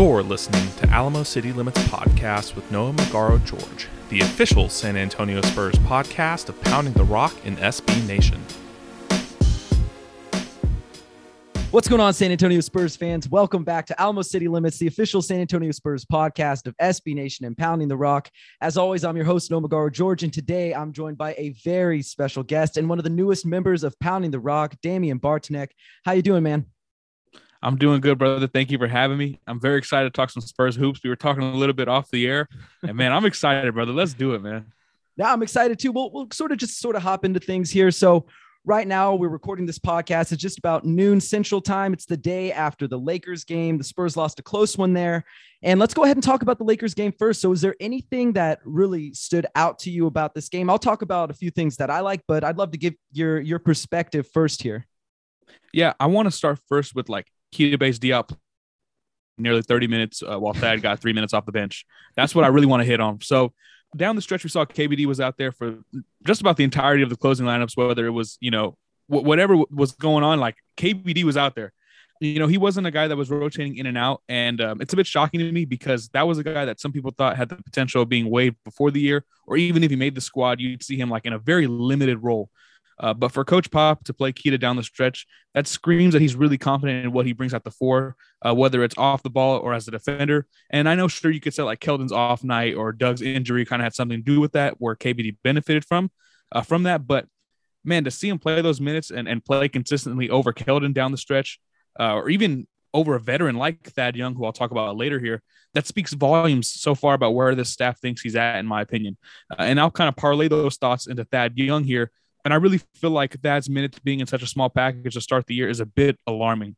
You're listening to Alamo City Limits Podcast with Noah Magaro George, the official San Antonio Spurs podcast of Pounding the Rock in SB Nation. What's going on, San Antonio Spurs fans? Welcome back to Alamo City Limits, the official San Antonio Spurs podcast of SB Nation and Pounding the Rock. As always, I'm your host, Noah Magaro George, and today I'm joined by a very special guest and one of the newest members of Pounding the Rock, Damien Bartonek. How you doing, man? I'm doing good, brother. Thank you for having me. I'm very excited to talk some Spurs hoops. We were talking a little bit off the air, and man, I'm excited, brother. Let's do it, man. Yeah, I'm excited too. We'll, we'll sort of just sort of hop into things here. So, right now, we're recording this podcast. It's just about noon Central Time. It's the day after the Lakers game. The Spurs lost a close one there. And let's go ahead and talk about the Lakers game first. So, is there anything that really stood out to you about this game? I'll talk about a few things that I like, but I'd love to give your your perspective first here. Yeah, I want to start first with like Keita Bates Diop nearly 30 minutes uh, while Thad got three minutes off the bench. That's what I really want to hit on. So down the stretch, we saw KBD was out there for just about the entirety of the closing lineups, whether it was, you know, wh- whatever was going on, like KBD was out there. You know, he wasn't a guy that was rotating in and out. And um, it's a bit shocking to me because that was a guy that some people thought had the potential of being waived before the year, or even if he made the squad, you'd see him like in a very limited role. Uh, but for Coach Pop to play Keita down the stretch, that screams that he's really confident in what he brings out the four, uh, whether it's off the ball or as a defender. And I know, sure, you could say like Keldon's off night or Doug's injury kind of had something to do with that, where KBD benefited from uh, from that. But man, to see him play those minutes and, and play consistently over Keldon down the stretch, uh, or even over a veteran like Thad Young, who I'll talk about later here, that speaks volumes so far about where this staff thinks he's at, in my opinion. Uh, and I'll kind of parlay those thoughts into Thad Young here and I really feel like Thad's minutes being in such a small package to start the year is a bit alarming.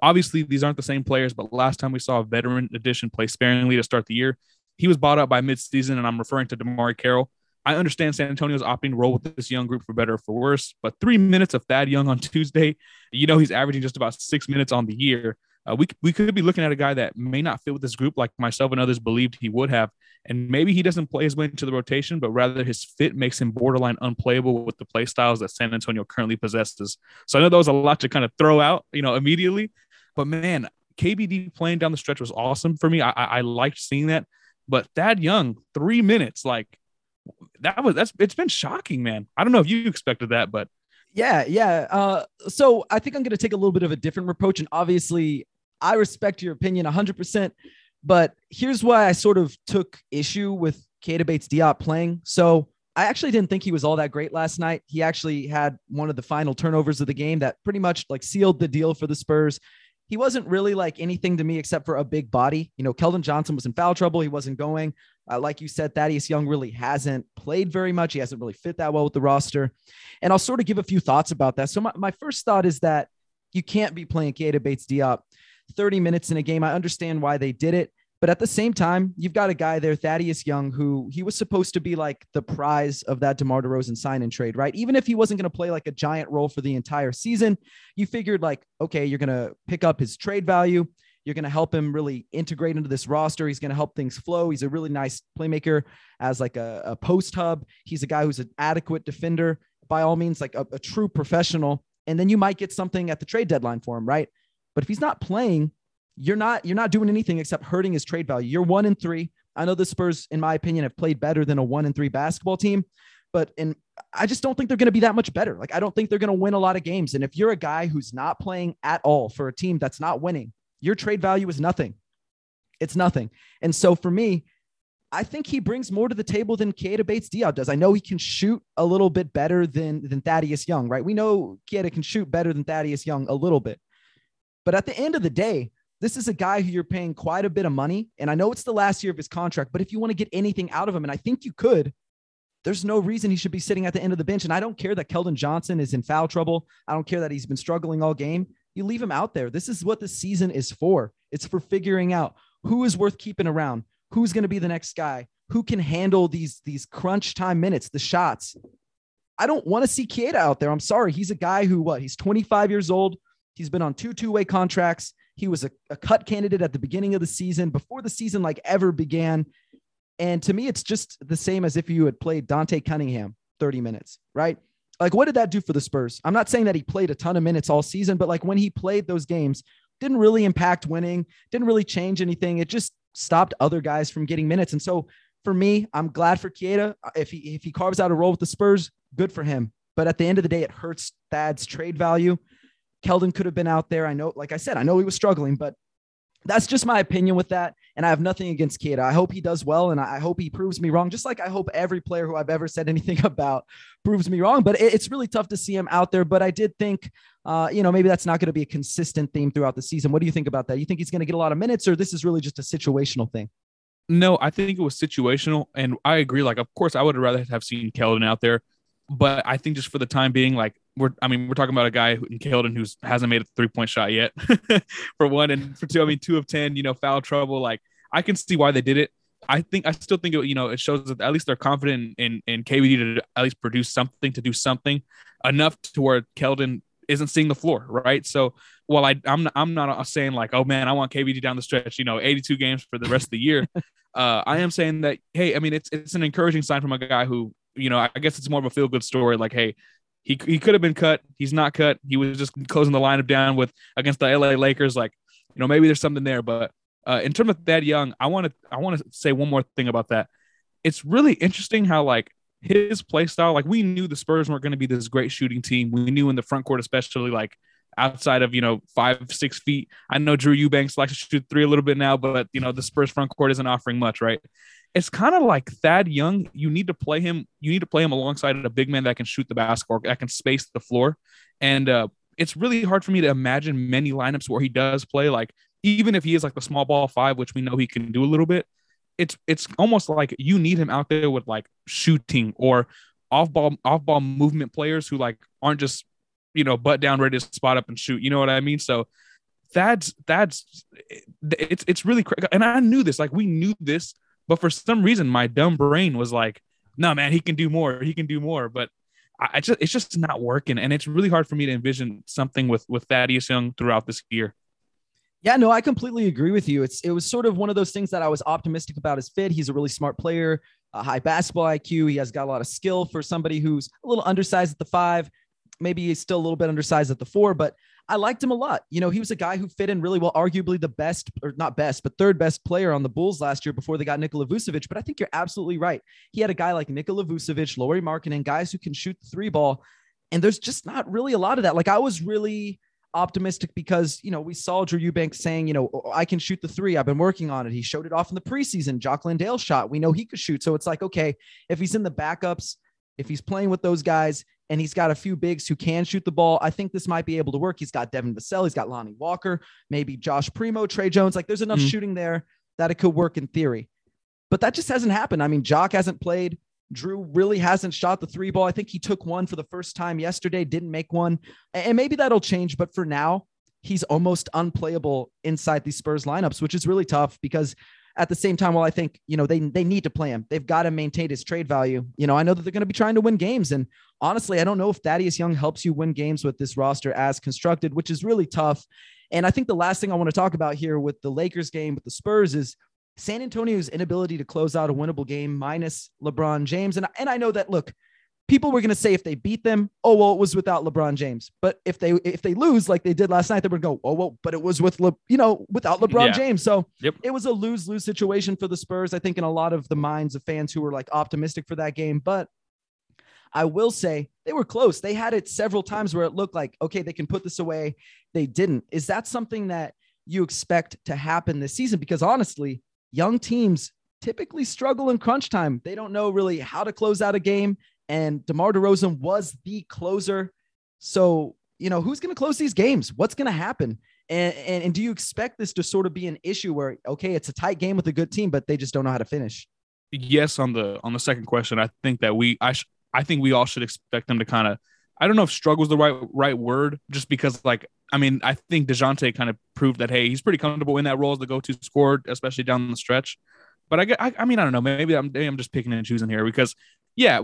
Obviously, these aren't the same players, but last time we saw a veteran addition play sparingly to start the year, he was bought up by midseason, and I'm referring to DeMarre Carroll. I understand San Antonio's opting to roll with this young group for better or for worse, but three minutes of Thad Young on Tuesday, you know he's averaging just about six minutes on the year. Uh, we, we could be looking at a guy that may not fit with this group like myself and others believed he would have. And maybe he doesn't play his way into the rotation, but rather his fit makes him borderline unplayable with the play styles that San Antonio currently possesses. So I know that was a lot to kind of throw out, you know, immediately. But man, KBD playing down the stretch was awesome for me. I, I, I liked seeing that. But Thad Young, three minutes, like that was that's it's been shocking, man. I don't know if you expected that, but yeah, yeah. Uh, so I think I'm going to take a little bit of a different approach, and obviously, I respect your opinion 100%. But here's why I sort of took issue with Keita Bates Diop playing. So I actually didn't think he was all that great last night. He actually had one of the final turnovers of the game that pretty much like sealed the deal for the Spurs. He wasn't really like anything to me except for a big body. You know, Keldon Johnson was in foul trouble. He wasn't going. Uh, like you said, Thaddeus Young really hasn't played very much. He hasn't really fit that well with the roster. And I'll sort of give a few thoughts about that. So my, my first thought is that you can't be playing Keita Bates Diop 30 minutes in a game. I understand why they did it. But at the same time, you've got a guy there, Thaddeus Young, who he was supposed to be like the prize of that DeMar DeRozan sign and trade, right? Even if he wasn't going to play like a giant role for the entire season, you figured like, okay, you're going to pick up his trade value. You're going to help him really integrate into this roster. He's going to help things flow. He's a really nice playmaker as like a, a post hub. He's a guy who's an adequate defender by all means, like a, a true professional. And then you might get something at the trade deadline for him, right? But if he's not playing, you're not you're not doing anything except hurting his trade value. You're one and three. I know the Spurs, in my opinion, have played better than a one and three basketball team, but and I just don't think they're going to be that much better. Like I don't think they're going to win a lot of games. And if you're a guy who's not playing at all for a team that's not winning, your trade value is nothing. It's nothing. And so for me, I think he brings more to the table than Keita Bates Diop does. I know he can shoot a little bit better than than Thaddeus Young, right? We know Keita can shoot better than Thaddeus Young a little bit. But at the end of the day, this is a guy who you're paying quite a bit of money. And I know it's the last year of his contract, but if you want to get anything out of him, and I think you could, there's no reason he should be sitting at the end of the bench. And I don't care that Keldon Johnson is in foul trouble. I don't care that he's been struggling all game. You leave him out there. This is what the season is for. It's for figuring out who is worth keeping around, who's going to be the next guy, who can handle these these crunch time minutes, the shots. I don't want to see Keita out there. I'm sorry. He's a guy who what? He's 25 years old. He's been on two two-way contracts. He was a, a cut candidate at the beginning of the season, before the season like ever began. And to me, it's just the same as if you had played Dante Cunningham 30 minutes, right? Like, what did that do for the Spurs? I'm not saying that he played a ton of minutes all season, but like when he played those games, didn't really impact winning, didn't really change anything. It just stopped other guys from getting minutes. And so for me, I'm glad for Keita. If he if he carves out a role with the Spurs, good for him. But at the end of the day, it hurts Thad's trade value. Keldon could have been out there. I know, like I said, I know he was struggling, but that's just my opinion with that. And I have nothing against Keita. I hope he does well, and I hope he proves me wrong. Just like I hope every player who I've ever said anything about proves me wrong. But it's really tough to see him out there. But I did think, uh, you know, maybe that's not going to be a consistent theme throughout the season. What do you think about that? You think he's going to get a lot of minutes, or this is really just a situational thing? No, I think it was situational, and I agree. Like, of course, I would rather have seen Keldon out there, but I think just for the time being, like we're, I mean, we're talking about a guy in Keldon who hasn't made a three point shot yet, for one, and for two, I mean, two of ten, you know, foul trouble. Like, I can see why they did it. I think I still think it, you know it shows that at least they're confident in in KBD to at least produce something to do something enough to where Keldon isn't seeing the floor, right? So while I I'm not, I'm not saying like oh man I want KBD down the stretch, you know, 82 games for the rest of the year. uh, I am saying that hey, I mean it's it's an encouraging sign from a guy who you know I guess it's more of a feel good story. Like hey, he he could have been cut, he's not cut. He was just closing the lineup down with against the LA Lakers. Like you know maybe there's something there, but uh, in terms of Thad Young, I want to I want to say one more thing about that. It's really interesting how like his play style, like we knew the Spurs weren't going to be this great shooting team. We knew in the front court, especially like outside of you know five six feet. I know Drew Eubanks likes to shoot three a little bit now, but you know the Spurs front court isn't offering much, right? It's kind of like Thad Young. You need to play him. You need to play him alongside a big man that can shoot the basketball, that can space the floor, and uh, it's really hard for me to imagine many lineups where he does play like even if he is like the small ball five, which we know he can do a little bit. It's it's almost like you need him out there with like shooting or off ball off ball movement players who like aren't just you know butt down ready to spot up and shoot. You know what I mean? So that's that's it's it's really crazy. And I knew this, like we knew this, but for some reason my dumb brain was like, no man, he can do more. He can do more. But I just it's just not working, and it's really hard for me to envision something with with Thaddeus Young throughout this year. Yeah, no, I completely agree with you. It's it was sort of one of those things that I was optimistic about his fit. He's a really smart player, a high basketball IQ. He has got a lot of skill for somebody who's a little undersized at the five. Maybe he's still a little bit undersized at the four, but I liked him a lot. You know, he was a guy who fit in really well, arguably the best, or not best, but third best player on the Bulls last year before they got Nikola Vucevic. But I think you're absolutely right. He had a guy like Nikola Vucevic, Lauri Markkanen, guys who can shoot the three ball. And there's just not really a lot of that. Like I was really optimistic because you know we saw Drew Eubanks saying, you know, oh, I can shoot the three. I've been working on it. He showed it off in the preseason. Jock Landale shot. We know he could shoot. So it's like, okay, if he's in the backups, if he's playing with those guys, and he's got a few bigs who can shoot the ball, I think this might be able to work. He's got Devin Vassell, he's got Lonnie Walker, maybe Josh Primo, Tre Jones. Like there's enough mm-hmm. shooting there that it could work in theory. But that just hasn't happened. I mean, Jock hasn't played. Drew really hasn't shot the three ball. I think he took one for the first time yesterday, didn't make one. And maybe that'll change. But for now, he's almost unplayable inside these Spurs lineups, which is really tough because at the same time, while I think, you know, they, they need to play him. They've got to maintain his trade value. You know, I know that they're going to be trying to win games. And honestly, I don't know if Thaddeus Young helps you win games with this roster as constructed, which is really tough. And I think the last thing I want to talk about here with the Lakers game with the Spurs is San Antonio's inability to close out a winnable game minus LeBron James. And, and I know that, look, people were going to say if they beat them, oh, well, it was without LeBron James. But if they if they lose like they did last night, they would go, oh, well, but it was with, Le, you know, without LeBron yeah. James. So yep. it was a lose lose situation for the Spurs, I think, in a lot of the minds of fans who were like optimistic for that game. But I will say they were close. They had it several times where it looked like, okay, they can put this away. They didn't. Is that something that you expect to happen this season? Because honestly, young teams typically struggle in crunch time. They don't know really how to close out a game. And DeMar DeRozan was the closer. So, you know, who's going to close these games? What's going to happen? And, and, and do you expect this to sort of be an issue where, okay, it's a tight game with a good team, but they just don't know how to finish? Yes, on the on the second question, I think that we I sh- I think we all should expect them to kind of I don't know if struggle is the right right word, just because like I mean I think Dejounte kind of proved that hey he's pretty comfortable in that role as the go to scorer, especially down the stretch. But I, I, I mean, I don't know. Maybe I'm, maybe I'm just picking and choosing here because, yeah,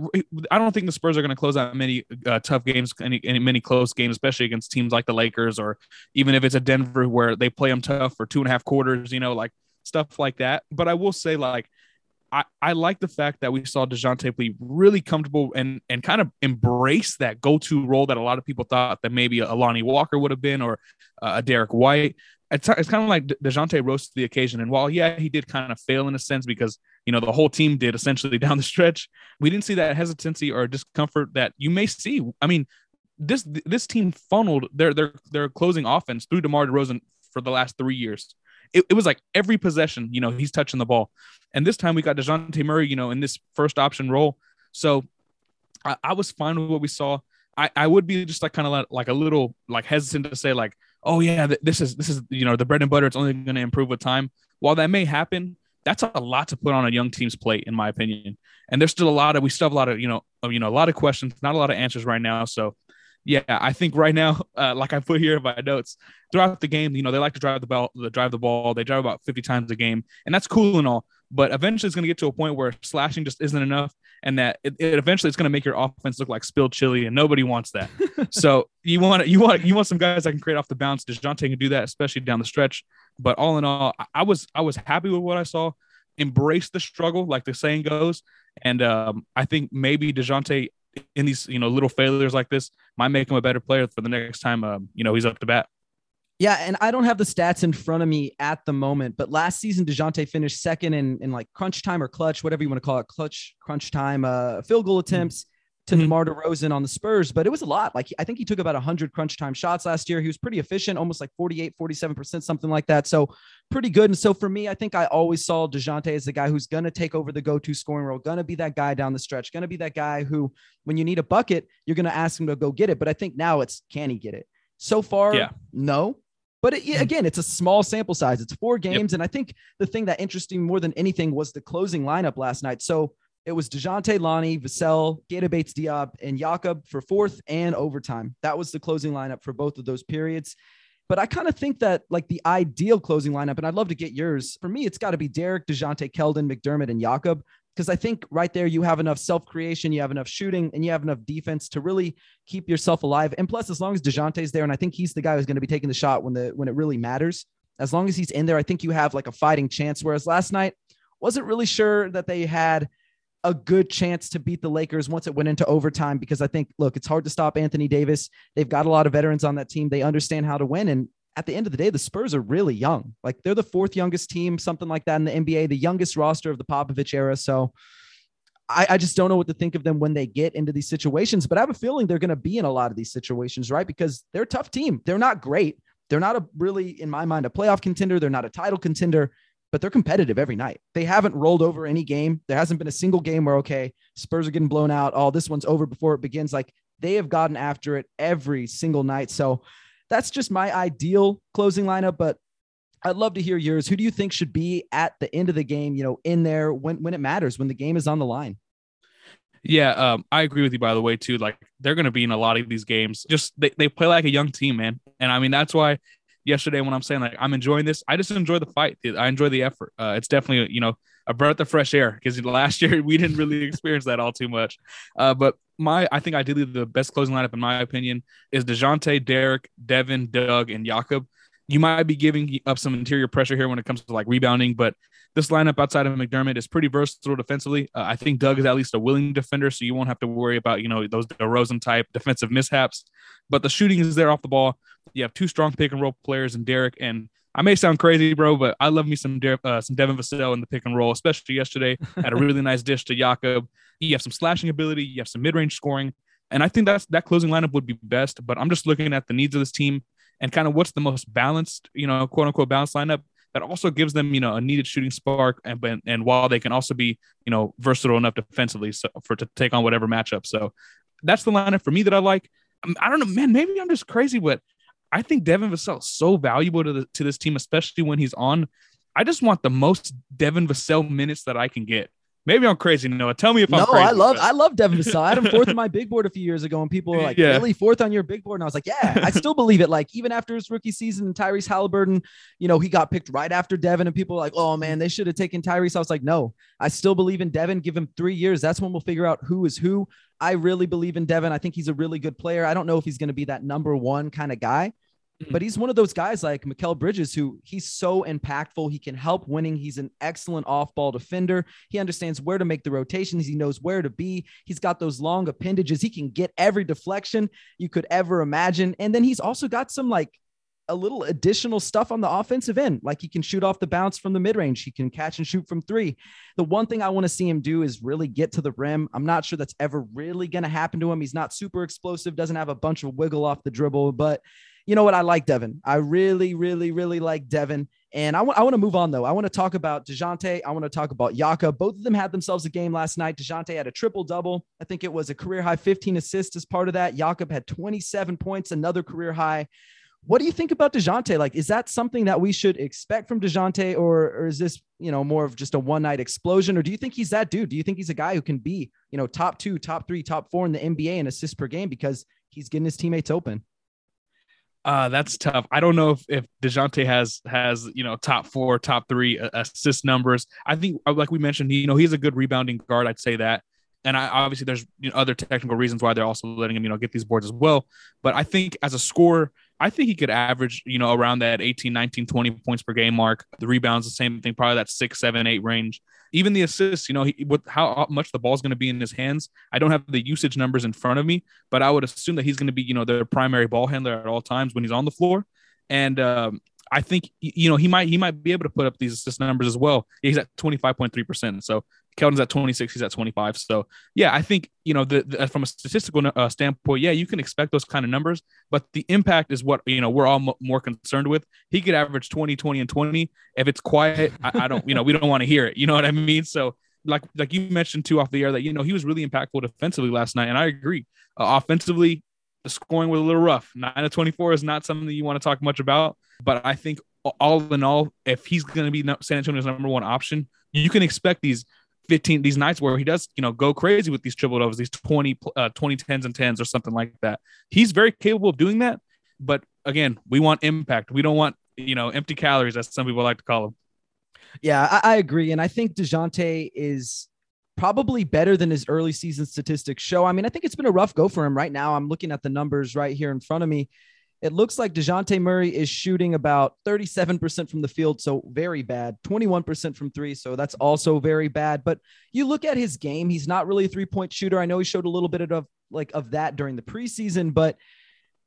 I don't think the Spurs are going to close out many uh, tough games, any, any many close games, especially against teams like the Lakers or even if it's a Denver where they play them tough for two and a half quarters, you know, like stuff like that. But I will say, like, I, I like the fact that we saw Dejounte be really comfortable and and kind of embrace that go-to role that a lot of people thought that maybe a Lonnie Walker would have been or uh, a Derek White it's, it's kind of like Dejounte rose to the occasion. And while, yeah, he did kind of fail in a sense because, you know, the whole team did essentially down the stretch, we didn't see that hesitancy or discomfort that you may see. I mean, this this team funneled their their their closing offense through DeMar DeRozan for the last three years. It, it was like every possession, you know, he's touching the ball. And this time we got DeJounte Murray, you know, in this first option role. So I, I was fine with what we saw. I, I would be just like kind of like, like a little like hesitant to say like oh yeah, this is this is you know the bread and butter. It's only going to improve with time. While that may happen, that's a lot to put on a young team's plate, in my opinion. And there's still a lot of we still have a lot of you know you know a lot of questions, not a lot of answers right now. So yeah, I think right now, uh, like I put here in my notes, throughout the game, you know, they like to drive the ball, drive the ball. They drive about 50 times a game, and that's cool and all. But eventually, it's going to get to a point where slashing just isn't enough, and that it, it eventually it's going to make your offense look like spilled chili, and nobody wants that. so you want you want you want some guys that can create off the bounce. Dejounte can do that, especially down the stretch. But all in all, I was I was happy with what I saw. Embrace the struggle, like the saying goes, and um, I think maybe Dejounte in these you know little failures like this might make him a better player for the next time um, you know he's up to bat. Yeah, and I don't have the stats in front of me at the moment, but last season Dejounte finished second in in like crunch time or clutch, whatever you want to call it, clutch crunch time, uh, field goal attempts to mm-hmm. DeMar DeRozan on the Spurs, but it was a lot. Like I think he took about 100 crunch time shots last year. He was pretty efficient, almost like 48, 47%, something like that. So pretty good. And so for me, I think I always saw DeJounte as the guy who's going to take over the go-to scoring role, going to be that guy down the stretch, going to be that guy who, when you need a bucket, you're going to ask him to go get it. But I think now it's, can he get it? So far, yeah. no. But it, mm-hmm. again, it's a small sample size. It's four games. Yep. And I think the thing that interesting more than anything was the closing lineup last night. So it was DeJounte, Lonnie, Vassell, Keita Bates Diop, and Jakob for fourth and overtime. That was the closing lineup for both of those periods. But I kind of think that like the ideal closing lineup, and I'd love to get yours. For me, it's got to be Derek, DeJounte, Keldon, McDermott, and Jakob because I think right there you have enough self creation, you have enough shooting, and you have enough defense to really keep yourself alive. And plus, as long as Dejounte's there, and I think he's the guy who's going to be taking the shot when the when it really matters. As long as he's in there, I think you have like a fighting chance. Whereas last night, wasn't really sure that they had a good chance to beat the Lakers once it went into overtime because I think, look, it's hard to stop Anthony Davis. They've got a lot of veterans on that team. They understand how to win. And at the end of the day, the Spurs are really young. Like they're the fourth youngest team, something like that in the NBA, the youngest roster of the Popovich era. So I, I just don't know what to think of them when they get into these situations. But I have a feeling they're going to be in a lot of these situations, right? Because they're a tough team. They're not great. They're not a really, in my mind, a playoff contender. They're not a title contender, but they're competitive every night. They haven't rolled over any game. There hasn't been a single game where, okay, Spurs are getting blown out. Oh, this one's over before it begins. Like they have gotten after it every single night. So that's just my ideal closing lineup, but I'd love to hear yours. Who do you think should be at the end of the game, you know, in there when, when it matters, when the game is on the line? Yeah, um, I agree with you by the way, too. Like they're gonna be in a lot of these games. Just they, they play like a young team, man. And I mean that's why yesterday when I'm saying like I'm enjoying this, I just enjoy the fight. I enjoy the effort. Uh, it's definitely you know a breath of fresh air because last year we didn't really experience that all too much. Uh, but my I think ideally the best closing lineup in my opinion is Dejounte, Derek, Devin, Doug, and Jakob. You might be giving up some interior pressure here when it comes to like rebounding, but this lineup outside of McDermott is pretty versatile defensively. Uh, I think Doug is at least a willing defender, so you won't have to worry about you know those DeRozan type defensive mishaps. But the shooting is there off the ball. You have two strong pick and roll players in Derek and I may sound crazy, bro, but I love me some De- uh, some Devin Vassell in the pick and roll, especially yesterday. Had a really nice dish to Jakob. You have some slashing ability, you have some mid range scoring, and I think that's that closing lineup would be best. But I'm just looking at the needs of this team and kind of what's the most balanced, you know, quote unquote balanced lineup. that also gives them, you know, a needed shooting spark. And and while they can also be, you know, versatile enough defensively so, for to take on whatever matchup. So that's the lineup for me that I like. I don't know, man. Maybe I'm just crazy, but I think Devin Vassell is so valuable to the, to this team, especially when he's on. I just want the most Devin Vassell minutes that I can get. Maybe I'm crazy, Noah. Tell me if I'm no. I love I love Devin Vassell. I had him fourth on my big board a few years ago, and people were like, Yeah. "Really, fourth on your big board?" And I was like, "Yeah, I still believe it." Like even after his rookie season, and Tyrese Halliburton, you know, he got picked right after Devin, and people were like, "Oh man, they should have taken Tyrese." I was like, "No, I still believe in Devin. Give him three years. That's when we'll figure out who is who." I really believe in Devin. I think he's a really good player. I don't know if he's going to be that number one kind of guy, But mm-hmm. he's one of those guys like Mikal Bridges who he's so impactful. He can help winning. He's an excellent off ball defender. He understands where to make the rotations. He knows where to be. He's got those long appendages. He can get every deflection you could ever imagine. And then he's also got some like a little additional stuff on the offensive end. Like he can shoot off the bounce from the mid range. He can catch and shoot from three. The one thing I want to see him do is really get to the rim. I'm not sure that's ever really going to happen to him. He's not super explosive, doesn't have a bunch of wiggle off the dribble, but you know what? I like Devin. I really, really, really like Devin. And I want I want to move on though. I want to talk about DeJounte. I want to talk about Yaka. Both of them had themselves a game last night. DeJounte had a triple double. I think it was a career high 15 assists as part of that. Jakob had 27 points, another career high. What do you think about DeJounte? Like, is that something that we should expect from DeJounte, or, or is this, you know, more of just a one night explosion? Or do you think he's that dude? Do you think he's a guy who can be, you know, top two, top three, top four in the NBA in assists per game because he's getting his teammates open? Uh, that's tough. I don't know if if Dejounte has has you know top four, top three uh, assist numbers. I think, uh, like we mentioned, you know he's a good rebounding guard. I'd say that. And I obviously there's you know, other technical reasons why they're also letting him you know get these boards as well. But I think as a scorer, I think he could average you know around that 18, 19, 20 points per game mark. The rebounds the same thing, probably that six, seven, eight range. Even the assists, you know, he, with how much the ball's going to be in his hands. I don't have the usage numbers in front of me, but I would assume that he's going to be, you know, their primary ball handler at all times when he's on the floor. And um, I think, you know, he might he might be able to put up these assist numbers as well. He's at twenty five point three percent. So Keldon's at 26, he's at 25. So yeah, I think you know the, the from a statistical uh, standpoint, yeah, you can expect those kind of numbers, but the impact is what you know we're all m- more concerned with. He could average 20, 20, and 20. If it's quiet, I, I don't, you know, we don't want to hear it. You know what I mean? So like like you mentioned too off the air that you know he was really impactful defensively last night, and I agree. Uh, offensively, the scoring was a little rough. Nine to 24 is not something that you want to talk much about, but I think all in all, if he's going to be San Antonio's number one option, you can expect these 15 these nights where he does you know go crazy with these triple doubles these 20 uh, 20 10s and 10s or something like that he's very capable of doing that but again we want impact we don't want you know empty calories as some people like to call them Yeah, I, I agree. And I think DeJounte is probably better than his early season statistics show. I mean, I think it's been a rough go for him right now. I'm looking at the numbers right here in front of me. It looks like DeJounte Murray is shooting about 37% from the field, so very bad. 21% from three, so that's also very bad. But you look at his game, he's not really a three-point shooter. I know he showed a little bit of like of that during the preseason, but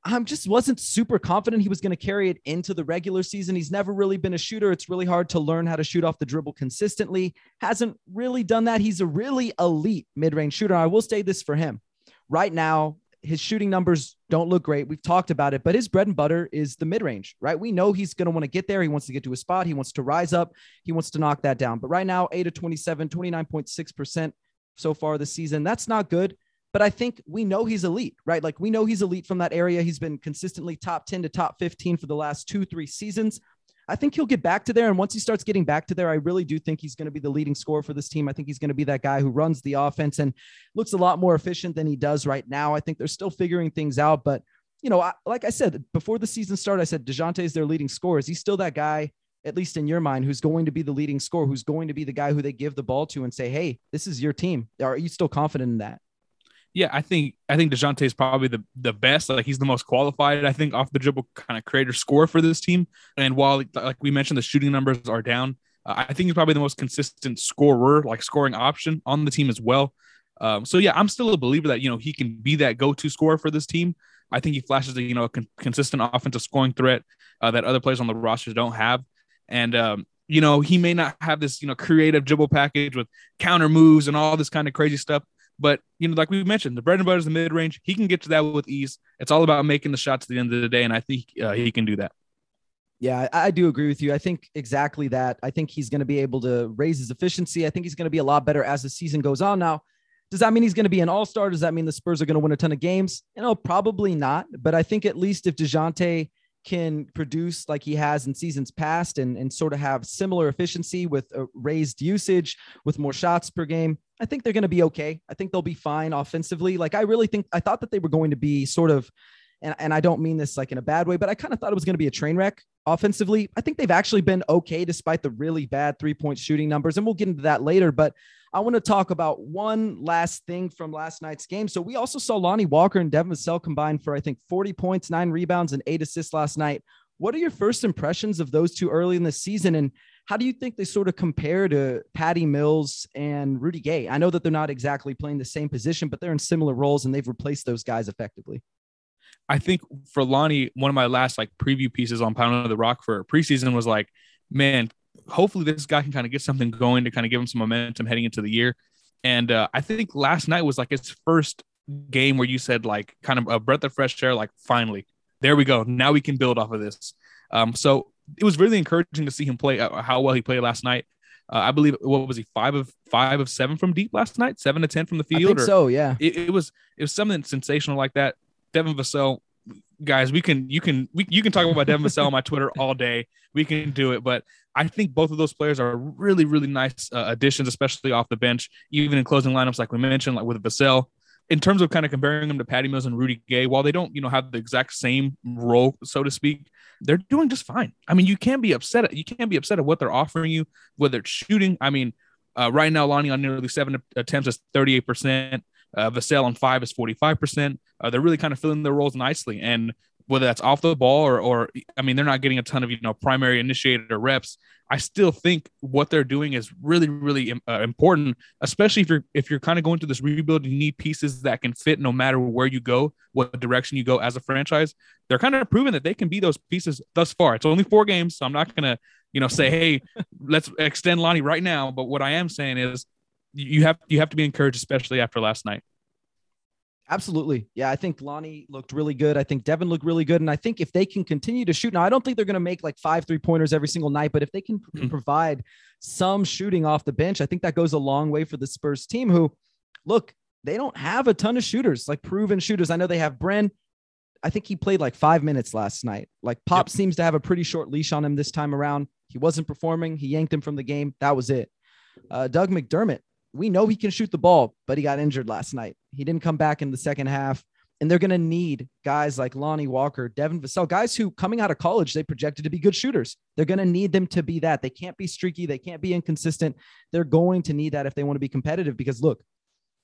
I'm just wasn't super confident he was going to carry it into the regular season. He's never really been a shooter. It's really hard to learn how to shoot off the dribble consistently. Hasn't really done that. He's a really elite mid-range shooter. I will say this for him. Right now, his shooting numbers don't look great. We've talked about it, but his bread and butter is the mid-range, right? We know he's going to want to get there. He wants to get to a spot. He wants to rise up. He wants to knock that down. But right now, 8 to 27, 29.6% so far this season. That's not good but I think we know he's elite, right? Like we know he's elite from that area. He's been consistently top 10 to top 15 for the last two, three seasons. I think he'll get back to there. And once he starts getting back to there, I really do think he's going to be the leading scorer for this team. I think he's going to be that guy who runs the offense and looks a lot more efficient than he does right now. I think they're still figuring things out. But, you know, I, like I said, before the season started, I said DeJounte is their leading scorer. Is he still that guy, at least in your mind, who's going to be the leading scorer, who's going to be the guy who they give the ball to and say, hey, this is your team? Are you still confident in that? Yeah, I think I think Dejounte is probably the the best. Like he's the most qualified. I think off the dribble kind of creator score for this team. And while like we mentioned, the shooting numbers are down. Uh, I think he's probably the most consistent scorer, like scoring option on the team as well. Um, so yeah, I'm still a believer that you know he can be that go-to scorer for this team. I think he flashes a you know a con- consistent offensive scoring threat uh, that other players on the roster don't have. And um, you know he may not have this you know creative dribble package with counter moves and all this kind of crazy stuff. But you know, like we mentioned, the bread and butter is the mid range. He can get to that with ease. It's all about making the shots at the end of the day, and I think uh, he can do that. Yeah, I, do agree with you. I think exactly that. I think he's going to be able to raise his efficiency. I think he's going to be a lot better as the season goes on. Now, does that mean he's going to be an all star? Does that mean the Spurs are going to win a ton of games? You know, probably not. But I think at least if DeJounte can produce like he has in seasons past and, and sort of have similar efficiency with a raised usage, with more shots per game, I think they're going to be okay. I think they'll be fine offensively. Like, I really think I thought that they were going to be sort of, and, and I don't mean this like in a bad way, but I kind of thought it was going to be a train wreck offensively. I think they've actually been okay despite the really bad three point shooting numbers. And we'll get into that later. But I want to talk about one last thing from last night's game. So we also saw Lonnie Walker and Devin Vassell combined for, I think, 40 points, nine rebounds, and eight assists last night. What are your first impressions of those two early in the season? And how do you think they sort of compare to Patty Mills and Rudy Gay? I know that they're not exactly playing the same position, but they're in similar roles and they've replaced those guys effectively. I think for Lonnie, one of my last like preview pieces on Pounding the Rock for preseason was like, man, hopefully this guy can kind of get something going to kind of give him some momentum heading into the year. And uh, I think last night was like his first game where you said like kind of a breath of fresh air, like finally, there we go. Now we can build off of this. Um, so it was really encouraging to see him play uh, how well he played last night. Uh, I believe what was he five of five of seven from deep last night, seven to ten from the field. I think or, so, yeah. It, it, was it was something sensational like that. Devin Vassell, guys, we can you can we, you can talk about Devin Vassell on my Twitter all day. We can do it, but I think both of those players are really really nice uh, additions, especially off the bench, even in closing lineups like we mentioned, like with Vassell. In terms of kind of comparing them to Patty Mills and Rudy Gay, while they don't you know have the exact same role, so to speak, they're doing just fine. I mean, you can't be upset. At, you can't be upset at what they're offering you, whether it's shooting. I mean, uh, right now, Lonnie on nearly seven attempts is 38%. Uh, Vassell on five is 45%. Uh, they're really kind of filling their roles nicely. And whether that's off the ball or, or I mean, they're not getting a ton of, you know, primary initiated or reps. I still think what they're doing is really, really uh, important, especially if you're, if you're kind of going through this rebuild, you need pieces that can fit no matter where you go, what direction you go as a franchise. They're kind of proving that they can be those pieces thus far. It's only four games. So I'm not going to, you know, say, Hey, let's extend Lonnie right now. But what I am saying is you have you have to be encouraged, especially after last night. Absolutely. Yeah, I think Lonnie looked really good. I think Devin looked really good. And I think if they can continue to shoot, now I don't think they're going to make like five three pointers every single night, but if they can mm-hmm. provide some shooting off the bench, I think that goes a long way for the Spurs team who, look, they don't have a ton of shooters, like proven shooters. I know they have Bryn. I think he played like five minutes last night. Like Pop yep. seems to have a pretty short leash on him this time around. He wasn't performing. He yanked him from the game. That was it. Uh, Doug McDermott, we know he can shoot the ball, but he got injured last night. He didn't come back in the second half. And they're going to need guys like Lonnie Walker, Devin Vassell, guys who coming out of college, they projected to be good shooters. They're going to need them to be that. They can't be streaky. They can't be inconsistent. They're going to need that if they want to be competitive because look,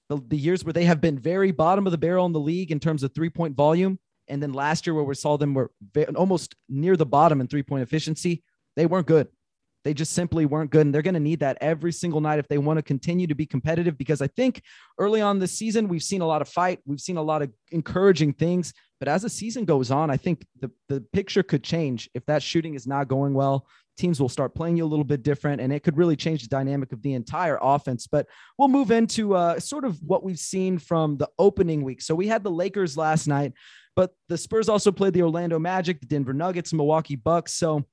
the, the years where they have been very bottom of the barrel in the league in terms of three point volume. And then last year where we saw them were almost near the bottom in three point efficiency, they weren't good. They just simply weren't good. And they're going to need that every single night if they want to continue to be competitive. Because I think early on this season, we've seen a lot of fight, we've seen a lot of encouraging things. But as the season goes on, I think the, the picture could change. If that shooting is not going well, teams will start playing you a little bit different and it could really change the dynamic of the entire offense. But we'll move into uh, sort of what we've seen from the opening week. So we had the Lakers last night, but the Spurs also played the Orlando Magic, the Denver Nuggets, Milwaukee Bucks. So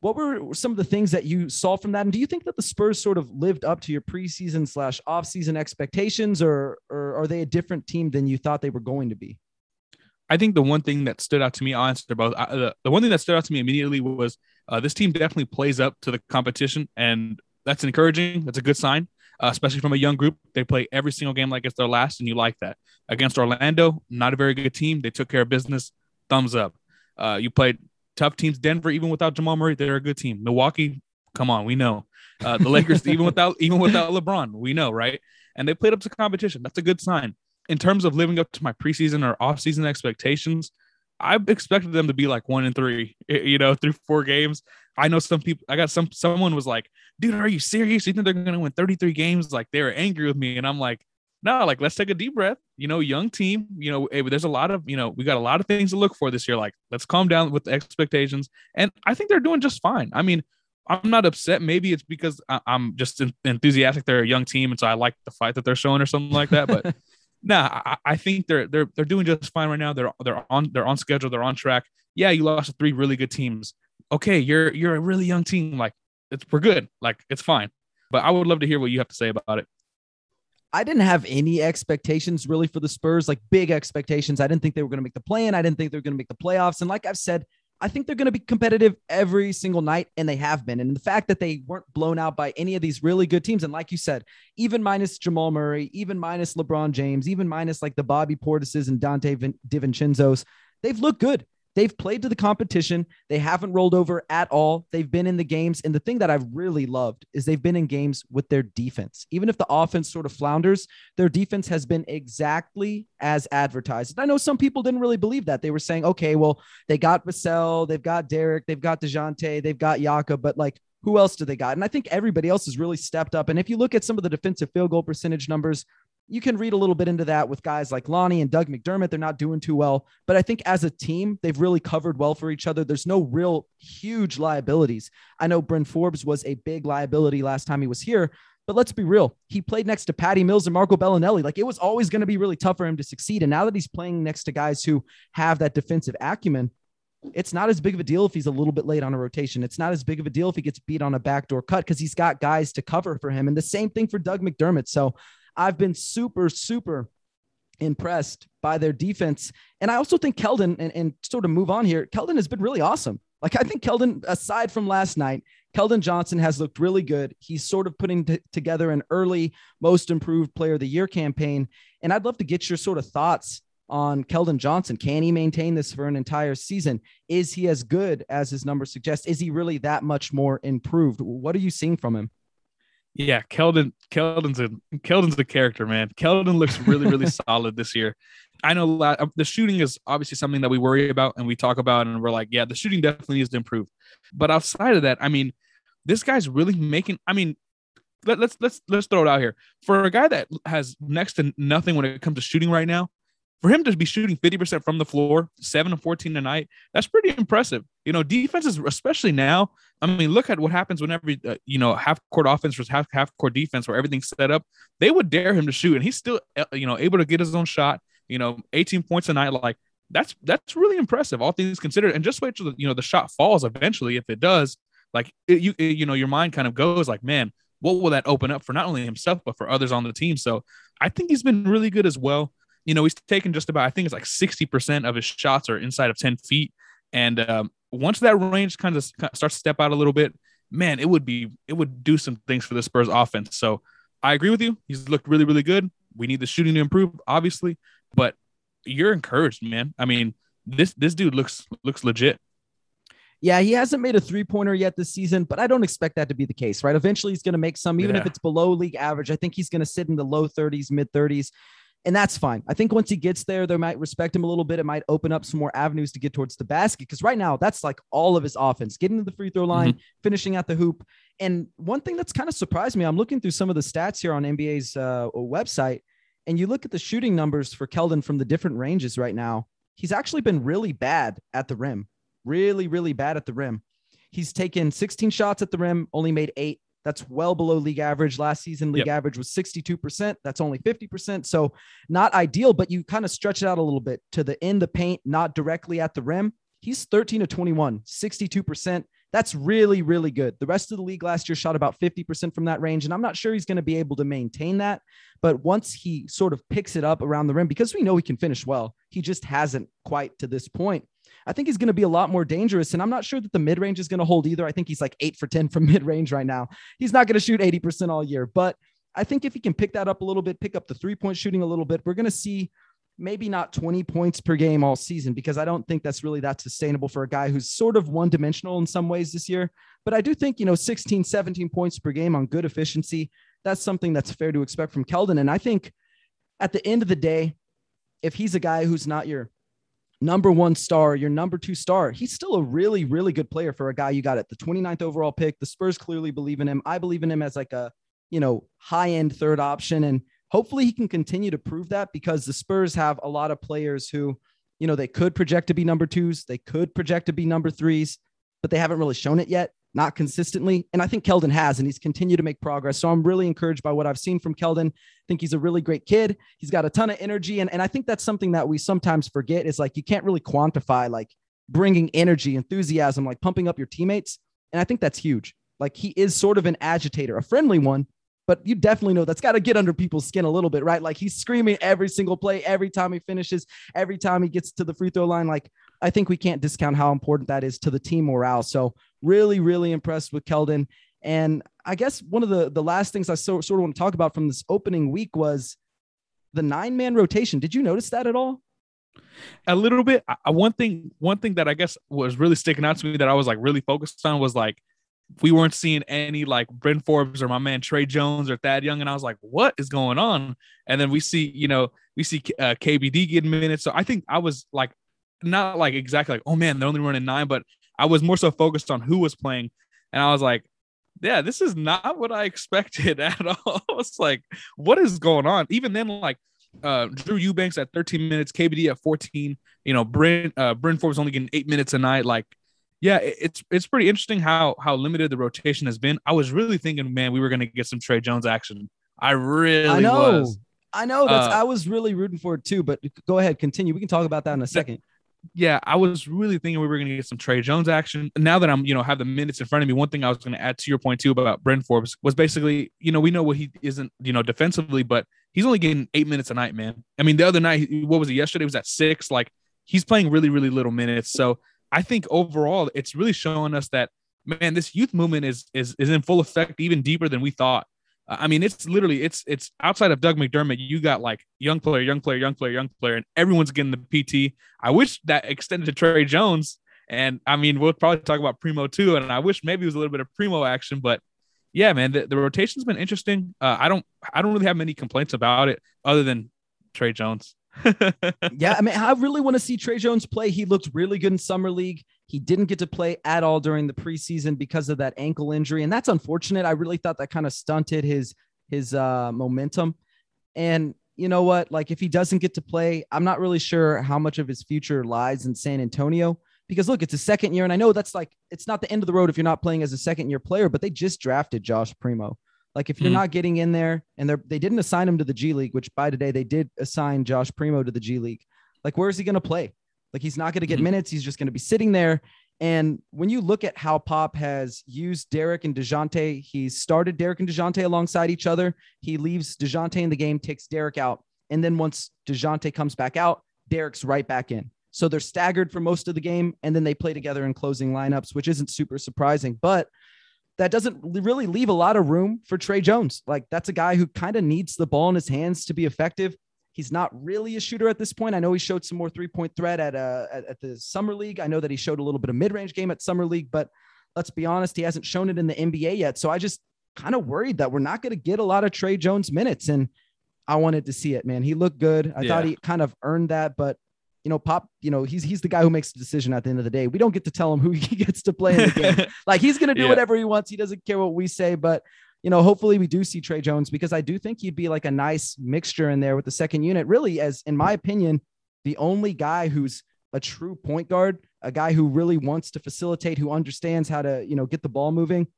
what were some of the things that you saw from that? And do you think that the Spurs sort of lived up to your preseason slash offseason expectations, or or are they a different team than you thought they were going to be? I think the one thing that stood out to me, I'll answer both. The, the one thing that stood out to me immediately was uh, this team definitely plays up to the competition, and that's encouraging. That's a good sign, uh, especially from a young group. They play every single game like it's their last, and you like that. Against Orlando, not a very good team. They took care of business. Thumbs up. Uh, you played tough teams. Denver, even without Jamal Murray, they're a good team. Milwaukee, come on, we know. Uh, the Lakers, even without even without LeBron, we know, right? And they played up to competition. That's a good sign. In terms of living up to my preseason or offseason expectations, I expected them to be like one and three, you know, through four games. I know some people. I got some. Someone was like, "Dude, are you serious? You think they're going to win 33 games?" Like they were angry with me, and I'm like, no, like let's take a deep breath. You know, young team. You know, eh, there's a lot of you know we got a lot of things to look for this year. Like let's calm down with the expectations, and I think they're doing just fine. I mean, I'm not upset. Maybe it's because I'm just enthusiastic. They're a young team, and so I like the fight that they're showing or something like that. But nah, I, I think they're they're they're doing just fine right now. They're they're on they're on schedule. They're on track. Yeah, you lost to three really good teams. okay, you're you're a really young team. Like it's we're good. Like it's fine. But I would love to hear what you have to say about it. I didn't have any expectations really for the Spurs, like big expectations. I didn't think they were going to make the play in. I didn't think they were going to make the playoffs. And like I've said, I think they're going to be competitive every single night, and they have been. And the fact that they weren't blown out by any of these really good teams, and like you said, even minus Jamal Murray, even minus LeBron James, even minus like the Bobby Portises and Donte DiVincenzo's, they've looked good. They've played to the competition. They haven't rolled over at all. They've been in the games. And the thing that I've really loved is they've been in games with their defense. Even if the offense sort of flounders, their defense has been exactly as advertised. I know some people didn't really believe that. They were saying, okay, well, they got Vassell, they've got Derek, they've got DeJounte, they've got Yaka, but like, who else do they got? And I think everybody else has really stepped up. And if you look at some of the defensive field goal percentage numbers, you can read a little bit into that with guys like Lonnie and Doug McDermott. They're not doing too well, but I think as a team, they've really covered well for each other. There's no real huge liabilities. I know Bryn Forbes was a big liability last time he was here, but let's be real. He played next to Patty Mills and Marco Belinelli. Like it was always going to be really tough for him to succeed. And now that he's playing next to guys who have that defensive acumen, it's not as big of a deal if he's a little bit late on a rotation. It's not as big of a deal if he gets beat on a backdoor cut because he's got guys to cover for him. And the same thing for Doug McDermott. So I've been super, super impressed by their defense. And I also think Keldon, and, and sort of move on here, Keldon has been really awesome. Like I think Keldon, aside from last night, Keldon Johnson has looked really good. He's sort of putting t- together an early most improved player of the year campaign. And I'd love to get your sort of thoughts on Keldon Johnson. Can he maintain this for an entire season? Is he as good as his numbers suggest? Is he really that much more improved? What are you seeing from him? Yeah, Keldon, Keldon's a Keldon's a character, man. Keldon looks really, really solid this year. I know uh, the shooting is obviously something that we worry about and we talk about, and we're like, yeah, the shooting definitely needs to improve. But outside of that, I mean, this guy's really making. I mean, let, let's let's let's throw it out here for a guy that has next to nothing when it comes to shooting right now for him to be shooting 50% from the floor, 7 to 14 tonight, that's pretty impressive. You know, defenses, especially now, I mean, look at what happens whenever, uh, you know, half court offense versus half, half court defense where everything's set up. They would dare him to shoot, and he's still, uh, you know, able to get his own shot, you know, 18 points a night. Like, that's that's really impressive, all things considered. And just wait till you know the shot falls eventually. If it does, like it, you it, you know your mind kind of goes like, man, what will that open up for not only himself but for others on the team? So I think he's been really good as well you know, he's taken just about, I think it's like 60% of his shots are inside of 10 feet. And um, once that range kind of starts to step out a little bit, man, it would be, it would do some things for the Spurs offense. So I agree with you. He's looked really, really good. We need the shooting to improve, obviously, but you're encouraged, man. I mean, this, this dude looks, looks legit. Yeah, he hasn't made a three pointer yet this season, but I don't expect that to be the case, right? Eventually, he's going to make some, even yeah. if it's below league average. I think he's going to sit in the low 30s, mid 30s and that's fine. I think once he gets there, they might respect him a little bit. It might open up some more avenues to get towards the basket because right now that's like all of his offense, getting to the free throw line, mm-hmm. finishing at the hoop. And one thing that's kind of surprised me, I'm looking through some of the stats here on NBA's uh, website, and you look at the shooting numbers for Keldon from the different ranges right now. He's actually been really bad at the rim, really, really bad at the rim. He's taken 16 shots at the rim, only made eight. That's well below league average. Last season, league yep. average was 62%. That's only 50%. So not ideal, but you kind of stretch it out a little bit to the in the paint, not directly at the rim. He's 13 to 21, 62%. That's really, really good. The rest of the league last year shot about 50% from that range. And I'm not sure he's going to be able to maintain that. But once he sort of picks it up around the rim, because we know he can finish well, he just hasn't quite to this point. I think he's going to be a lot more dangerous. And I'm not sure that the mid range is going to hold either. I think he's like eight for 10 from mid range right now. He's not going to shoot 80% all year. But I think if he can pick that up a little bit, pick up the three point shooting a little bit, we're going to see maybe not 20 points per game all season because I don't think that's really that sustainable for a guy who's sort of one dimensional in some ways this year. But I do think, you know, 16, 17 points per game on good efficiency, that's something that's fair to expect from Keldon. And I think at the end of the day, if he's a guy who's not your number one star, your number two star, he's still a really, really good player for a guy you got at the 29th overall pick. The Spurs clearly believe in him. I believe in him as like a, you know, high end third option. And hopefully he can continue to prove that because the Spurs have a lot of players who, you know, they could project to be number twos, they could project to be number threes, but they haven't really shown it yet not consistently. And I think Keldon has, and he's continued to make progress. So I'm really encouraged by what I've seen from Keldon. I think he's a really great kid. He's got a ton of energy. And, and I think that's something that we sometimes forget is like you can't really quantify like bringing energy, enthusiasm, like pumping up your teammates. And I think that's huge. Like he is sort of an agitator, a friendly one, but you definitely know that's got to get under people's skin a little bit, right? Like he's screaming every single play, every time he finishes, every time he gets to the free throw line. Like I think we can't discount how important that is to the team morale. So really, really impressed with Keldon. And I guess one of the the last things I so, sort of want to talk about from this opening week was the nine man rotation. Did you notice that at all? A little bit. I, one thing, one thing that I guess was really sticking out to me that I was like really focused on was like we weren't seeing any like Bryn Forbes or my man Tre Jones or Thad Young, and I was like, what is going on? And then we see, you know, we see uh, KBD getting minutes. So I think I was like, not like exactly like, oh man, they're only running nine, but I was more so focused on who was playing, and I was like, yeah, this is not what I expected at all. it's like, what is going on? Even then, like uh Drew Eubanks at 13 minutes, KBD at 14. You know, Bryn uh Bryn Forbes only getting eight minutes a night. Like, yeah, it's it's pretty interesting how how limited the rotation has been. I was really thinking, man, we were gonna get some Tre Jones action. I really I know. was. I know that's uh, I was really rooting for it too, but go ahead, continue. We can talk about that in a second yeah, I was really thinking we were going to get some Tre Jones action. Now that I'm, you know, have the minutes in front of me, one thing I was going to add to your point too about Bryn Forbes was basically, you know, we know what he isn't, you know, defensively, but he's only getting eight minutes a night, man. I mean, the other night, what was it yesterday? Was at six. Like he's playing really, really little minutes. So I think overall, it's really showing us that man, this youth movement is is is in full effect, even deeper than we thought. I mean, it's literally it's it's outside of Doug McDermott. You got like young player, young player, young player, young player, and everyone's getting the PT. I wish that extended to Tre Jones, and I mean, we'll probably talk about Primo too. And I wish maybe it was a little bit of Primo action, but yeah, man, the, the rotation's been interesting. Uh, I don't I don't really have many complaints about it other than Tre Jones. yeah, I mean, I really want to see Tre Jones play. He looked really good in summer league. He didn't get to play at all during the preseason because of that ankle injury, and that's unfortunate. I really thought that kind of stunted his his uh, momentum. And you know what? Like, if he doesn't get to play, I'm not really sure how much of his future lies in San Antonio. Because look, it's a second year, and I know that's like it's not the end of the road if you're not playing as a second year player, but they just drafted Josh Primo. Like, if you're mm not getting in there, and they they didn't assign him to the G League, which by today they did assign Josh Primo to the G League. Like, where is he going to play? Like he's not going to get mm-hmm. minutes. He's just going to be sitting there. And when you look at how Pop has used Derek and DeJounte, he's started Derek and DeJounte alongside each other. He leaves DeJounte in the game, takes Derek out. And then once DeJounte comes back out, Derek's right back in. So they're staggered for most of the game. And then they play together in closing lineups, which isn't super surprising. But that doesn't really leave a lot of room for Tre Jones. Like that's a guy who kind of needs the ball in his hands to be effective. He's not really a shooter at this point. I know he showed some more three point threat at, uh, at, at the summer league. I know that he showed a little bit of mid range game at summer league, but let's be honest, he hasn't shown it in the NBA yet. So I just kind of worried that we're not going to get a lot of Tre Jones minutes. And I wanted to see it, man. He looked good. I yeah. thought he kind of earned that, but you know, Pop, you know, he's he's the guy who makes the decision at the end of the day. We don't get to tell him who he gets to play in the game. like he's gonna do yeah. whatever he wants. He doesn't care what we say, but you know, hopefully we do see Tre Jones because I do think he'd be like a nice mixture in there with the second unit. Really, as in my opinion, the only guy who's a true point guard, a guy who really wants to facilitate, who understands how to, you know, get the ball moving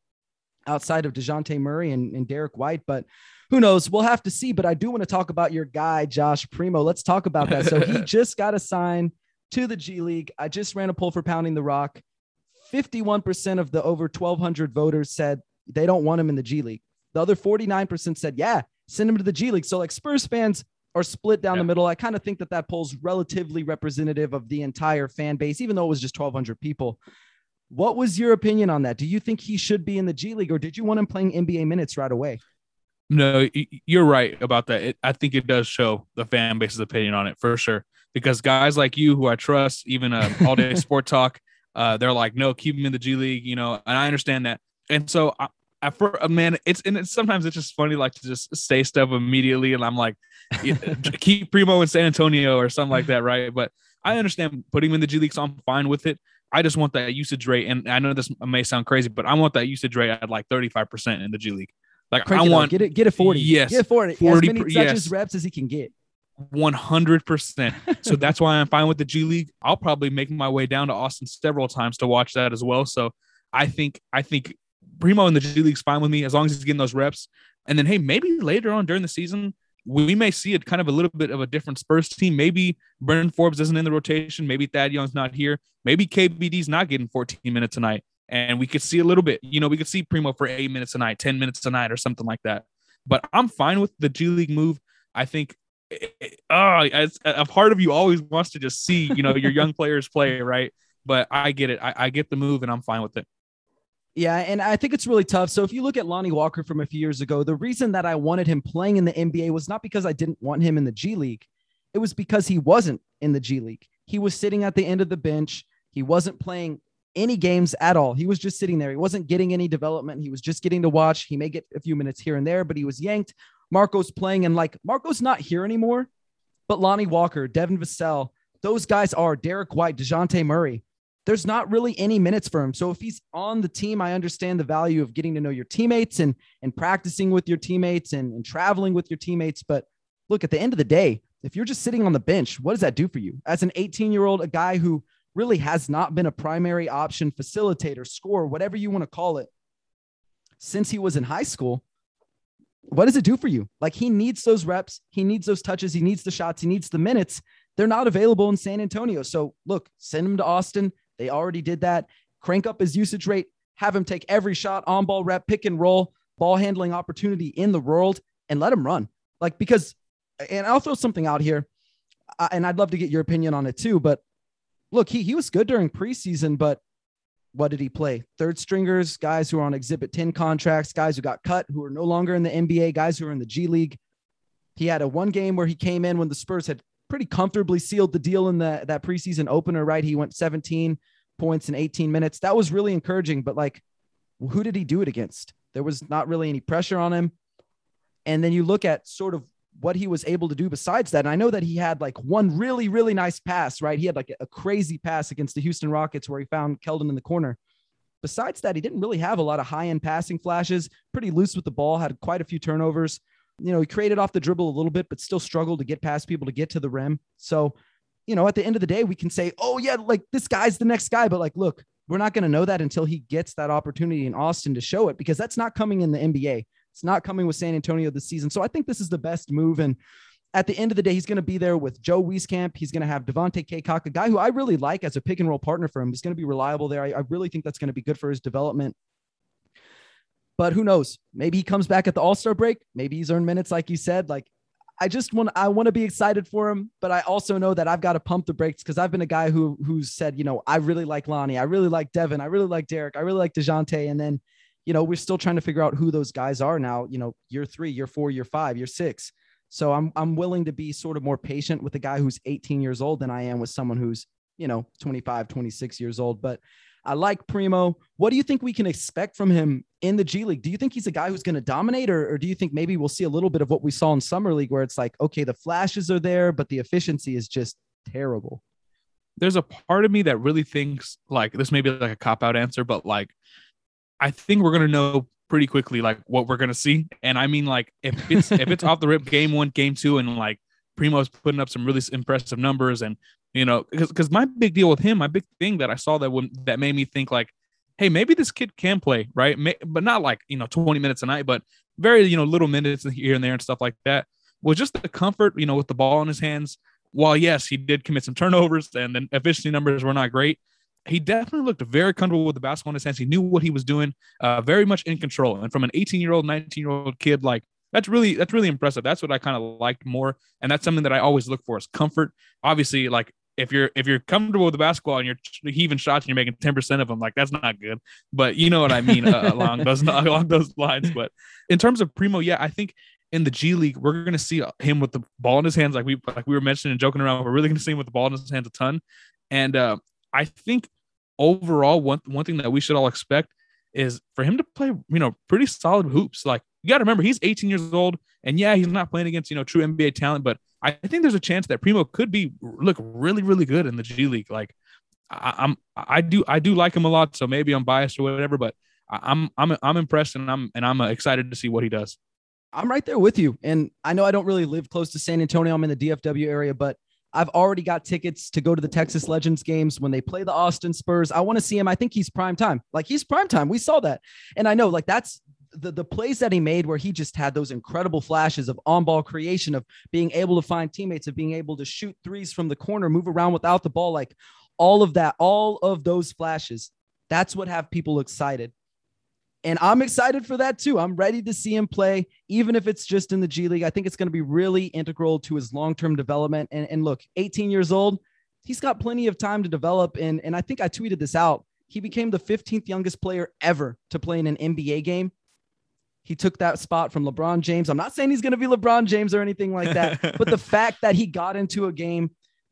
outside of DeJounte Murray and, and Derek White. But who knows? We'll have to see. But I do want to talk about your guy, Josh Primo. Let's talk about that. So he just got assigned to the G League. I just ran a poll for Pounding the Rock. 51% of the over 1,200 voters said they don't want him in the G League. The other 49% said, yeah, send him to the G League. So, like, Spurs fans are split down yeah. the middle. I kind of think that that poll's relatively representative of the entire fan base, even though it was just 1,200 people. What was your opinion on that? Do you think he should be in the G League or did you want him playing NBA minutes right away? No, you're right about that. It, I think it does show the fan base's opinion on it for sure. Because guys like you, who I trust, even uh, all day sport talk, uh, they're like, no, keep him in the G League, you know, and I understand that and so I, I for a man, it's and it's, sometimes it's just funny like to just say stuff immediately, and I'm like, keep Primo in San Antonio or something like that, right? But I understand putting him in the G League, so I'm fine with it. I just want that usage rate, and I know this may sound crazy, but I want that usage rate at like 35 percent in the G League. Like Crank I want get it, get it 40. Yes, get it 40. 40 as many touches, yes. reps as he can get. 100%. so that's why I'm fine with the G League. I'll probably make my way down to Austin several times to watch that as well. So I think I think Primo in the G League's fine with me as long as he's getting those reps. And then, hey, maybe later on during the season, we may see it kind of a little bit of a different Spurs team. Maybe Brandon Forbes isn't in the rotation. Maybe Thad Young's not here. Maybe KBD's not getting 14 minutes tonight. And we could see a little bit, you know, we could see Primo for eight minutes a night, 10 minutes a night, or something like that. But I'm fine with the G League move. I think oh, a part of you always wants to just see, you know, your young players play, right? But I get it. I, I get the move and I'm fine with it. Yeah, and I think it's really tough. So if you look at Lonnie Walker from a few years ago, the reason that I wanted him playing in the NBA was not because I didn't want him in the G League. It was because he wasn't in the G League. He was sitting at the end of the bench. He wasn't playing any games at all. He was just sitting there. He wasn't getting any development. He was just getting to watch. He may get a few minutes here and there, but he was yanked. Marco's playing, and like Marco's not here anymore. But Lonnie Walker, Devin Vassell, those guys are Derek White, DeJounte Murray there's not really any minutes for him. So if he's on the team, I understand the value of getting to know your teammates and and practicing with your teammates and, and traveling with your teammates. But look, at the end of the day, if you're just sitting on the bench, what does that do for you? As an 18 year old, a guy who really has not been a primary option facilitator, scorer, whatever you want to call it, since he was in high school, what does it do for you? Like he needs those reps, he needs those touches, he needs the shots, he needs the minutes. They're not available in San Antonio. So look, send him to Austin they already did that. Crank up his usage rate, have him take every shot, on ball rep, pick and roll, ball handling opportunity in the world, and let him run. Like, because, and I'll throw something out here, uh, and I'd love to get your opinion on it too. But look, he, he was good during preseason, but what did he play? Third stringers, guys who are on Exhibit 10 contracts, guys who got cut, who are no longer in the NBA, guys who are in the G League. He had a one game where he came in when the Spurs had pretty comfortably sealed the deal in the, that preseason opener, right? He went 17, points in 18 minutes. That was really encouraging. But like, who did he do it against? There was not really any pressure on him. And then you look at sort of what he was able to do besides that. And I know that he had like one really, really nice pass, right? He had like a crazy pass against the Houston Rockets where he found Keldon in the corner. Besides that, he didn't really have a lot of high end passing flashes, pretty loose with the ball, had quite a few turnovers. You know, he created off the dribble a little bit, but still struggled to get past people to get to the rim. So you know, at the end of the day, we can say, oh, yeah, like this guy's the next guy. But like, look, we're not going to know that until he gets that opportunity in Austin to show it because that's not coming in the NBA. It's not coming with San Antonio this season. So I think this is the best move. And at the end of the day, he's going to be there with Joe Wieskamp. He's going to have Devonte Cacok, a guy who I really like as a pick and roll partner for him. He's going to be reliable there. I, I really think that's going to be good for his development. But who knows? Maybe he comes back at the All Star break. Maybe he's earned minutes, like you said. Like I just want I want to be excited for him, but I also know that I've got to pump the brakes because I've been a guy who who's said, you know, I really like Lonnie, I really like Devin, I really like Derek, I really like Dejounte, and then, you know, we're still trying to figure out who those guys are now. You know, year three, year four, year five, year six. So I'm I'm willing to be sort of more patient with a guy who's 18 years old than I am with someone who's you know 25, 26 years old. But I like Primo. What do you think we can expect from him in the G League? Do you think he's a guy who's going to dominate, or, or do you think maybe we'll see a little bit of what we saw in Summer League where it's like, okay, the flashes are there, but the efficiency is just terrible? There's a part of me that really thinks like this may be like a cop out answer, but like I think we're going to know pretty quickly like what we're going to see. And I mean, like if it's if it's off the rip game one, game two, and like Primo's putting up some really impressive numbers and you know, because my big deal with him, my big thing that I saw that that made me think like, hey, maybe this kid can play, right? May, but not like you know 20 minutes a night, but very you know little minutes here and there and stuff like that. Was just the comfort, you know, with the ball in his hands. While yes, he did commit some turnovers and then efficiency numbers were not great, he definitely looked very comfortable with the basketball in his hands. He knew what he was doing, uh, very much in control. And from an 18 year old, 19 year old kid, like that's really that's really impressive. That's what I kind of liked more, and that's something that I always look for is comfort. Obviously, like if you're if you're comfortable with the basketball and you're heaving shots and you're making 10% of them like that's not good. But you know what i mean uh, along those along those lines. But in terms of primo yeah i think in the g league we're going to see him with the ball in his hands like we like we were mentioning and joking around we're really going to see him with the ball in his hands a ton. And uh, i think overall one one thing that we should all expect is for him to play you know pretty solid hoops. Like you got to remember he's 18 years old and yeah he's not playing against you know true nba talent but I think there's a chance that Primo could be look really, really good in the G League. Like I, am I do, I do like him a lot. So maybe I'm biased or whatever, but I'm, I'm, I'm impressed and I'm, and I'm uh, excited to see what he does. I'm right there with you. And I know I don't really live close to San Antonio. I'm in the DFW area, but I've already got tickets to go to the Texas Legends games when they play the Austin Spurs. I want to see him. I think he's prime time. Like he's prime time. We saw that. And I know like that's the, the plays that he made where he just had those incredible flashes of on-ball creation of being able to find teammates of being able to shoot threes from the corner move around without the ball like all of that all of those flashes that's what have people excited and I'm excited for that too. I'm ready to see him play, even if it's just in the G League. I think it's going to be really integral to his long term development. And, and look, 18 years old, he's got plenty of time to develop. And, and I think I tweeted this out. He became the 15th youngest player ever to play in an NBA game. He took that spot from LeBron James. I'm not saying he's going to be LeBron James or anything like that, but the fact that he got into a game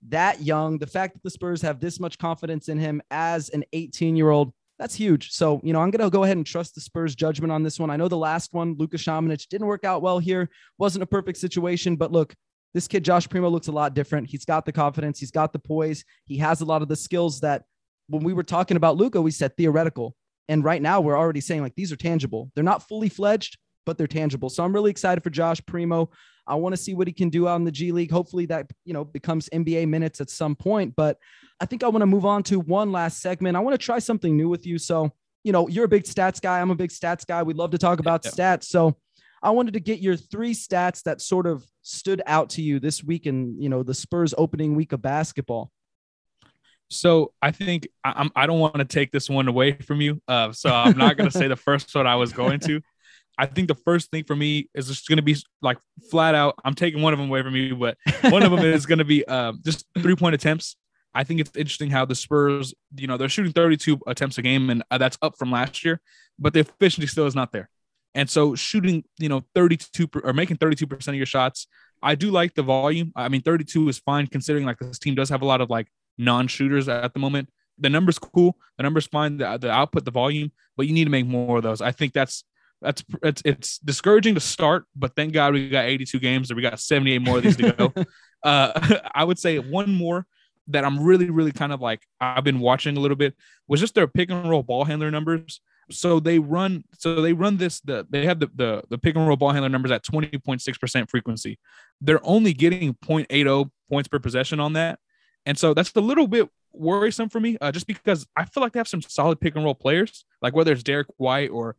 that young, the fact that the Spurs have this much confidence in him as an 18 year old, that's huge. So, you know, I'm going to go ahead and trust the Spurs judgment on this one. I know the last one, Luka Samanic, didn't work out well here. Wasn't a perfect situation, but look, this kid, Josh Primo, looks a lot different. He's got the confidence, he's got the poise, he has a lot of the skills that when we were talking about Luka, we said theoretical. And right now, we're already saying like these are tangible. They're not fully fledged, but they're tangible. So I'm really excited for Josh Primo. I want to see what he can do out in the G League. Hopefully that, you know, becomes NBA minutes at some point. But I think I want to move on to one last segment. I want to try something new with you. So, you know, you're a big stats guy. I'm a big stats guy. We'd love to talk about yeah. stats. So I wanted to get your three stats that sort of stood out to you this week in, you know, the Spurs opening week of basketball. So I think I'm, I don't want to take this one away from you. Uh, so I'm not going to say the first one I was going to. I think the first thing for me is just going to be like flat out. I'm taking one of them away from you, but one of them is going to be uh, just three point attempts. I think it's interesting how the Spurs, you know, they're shooting 32 attempts a game, and uh, that's up from last year, but the efficiency still is not there. And so, shooting, you know, 32 or making 32% of your shots, I do like the volume. I mean, 32 is fine considering like this team does have a lot of like non shooters at the moment. The number's cool, the number's fine, the, the output, the volume, but you need to make more of those. I think that's that's it's it's discouraging to start, but thank God we got 82 games and we got 78 more of these to go. uh, I would say one more that I'm really, really kind of like I've been watching a little bit was just their pick and roll ball handler numbers. So they run, so they run this. The they have the the, the pick and roll ball handler numbers at 20.6 percent frequency. They're only getting 0.80 points per possession on that, and so that's a little bit worrisome for me. Uh, just because I feel like they have some solid pick and roll players, like whether it's Derek White or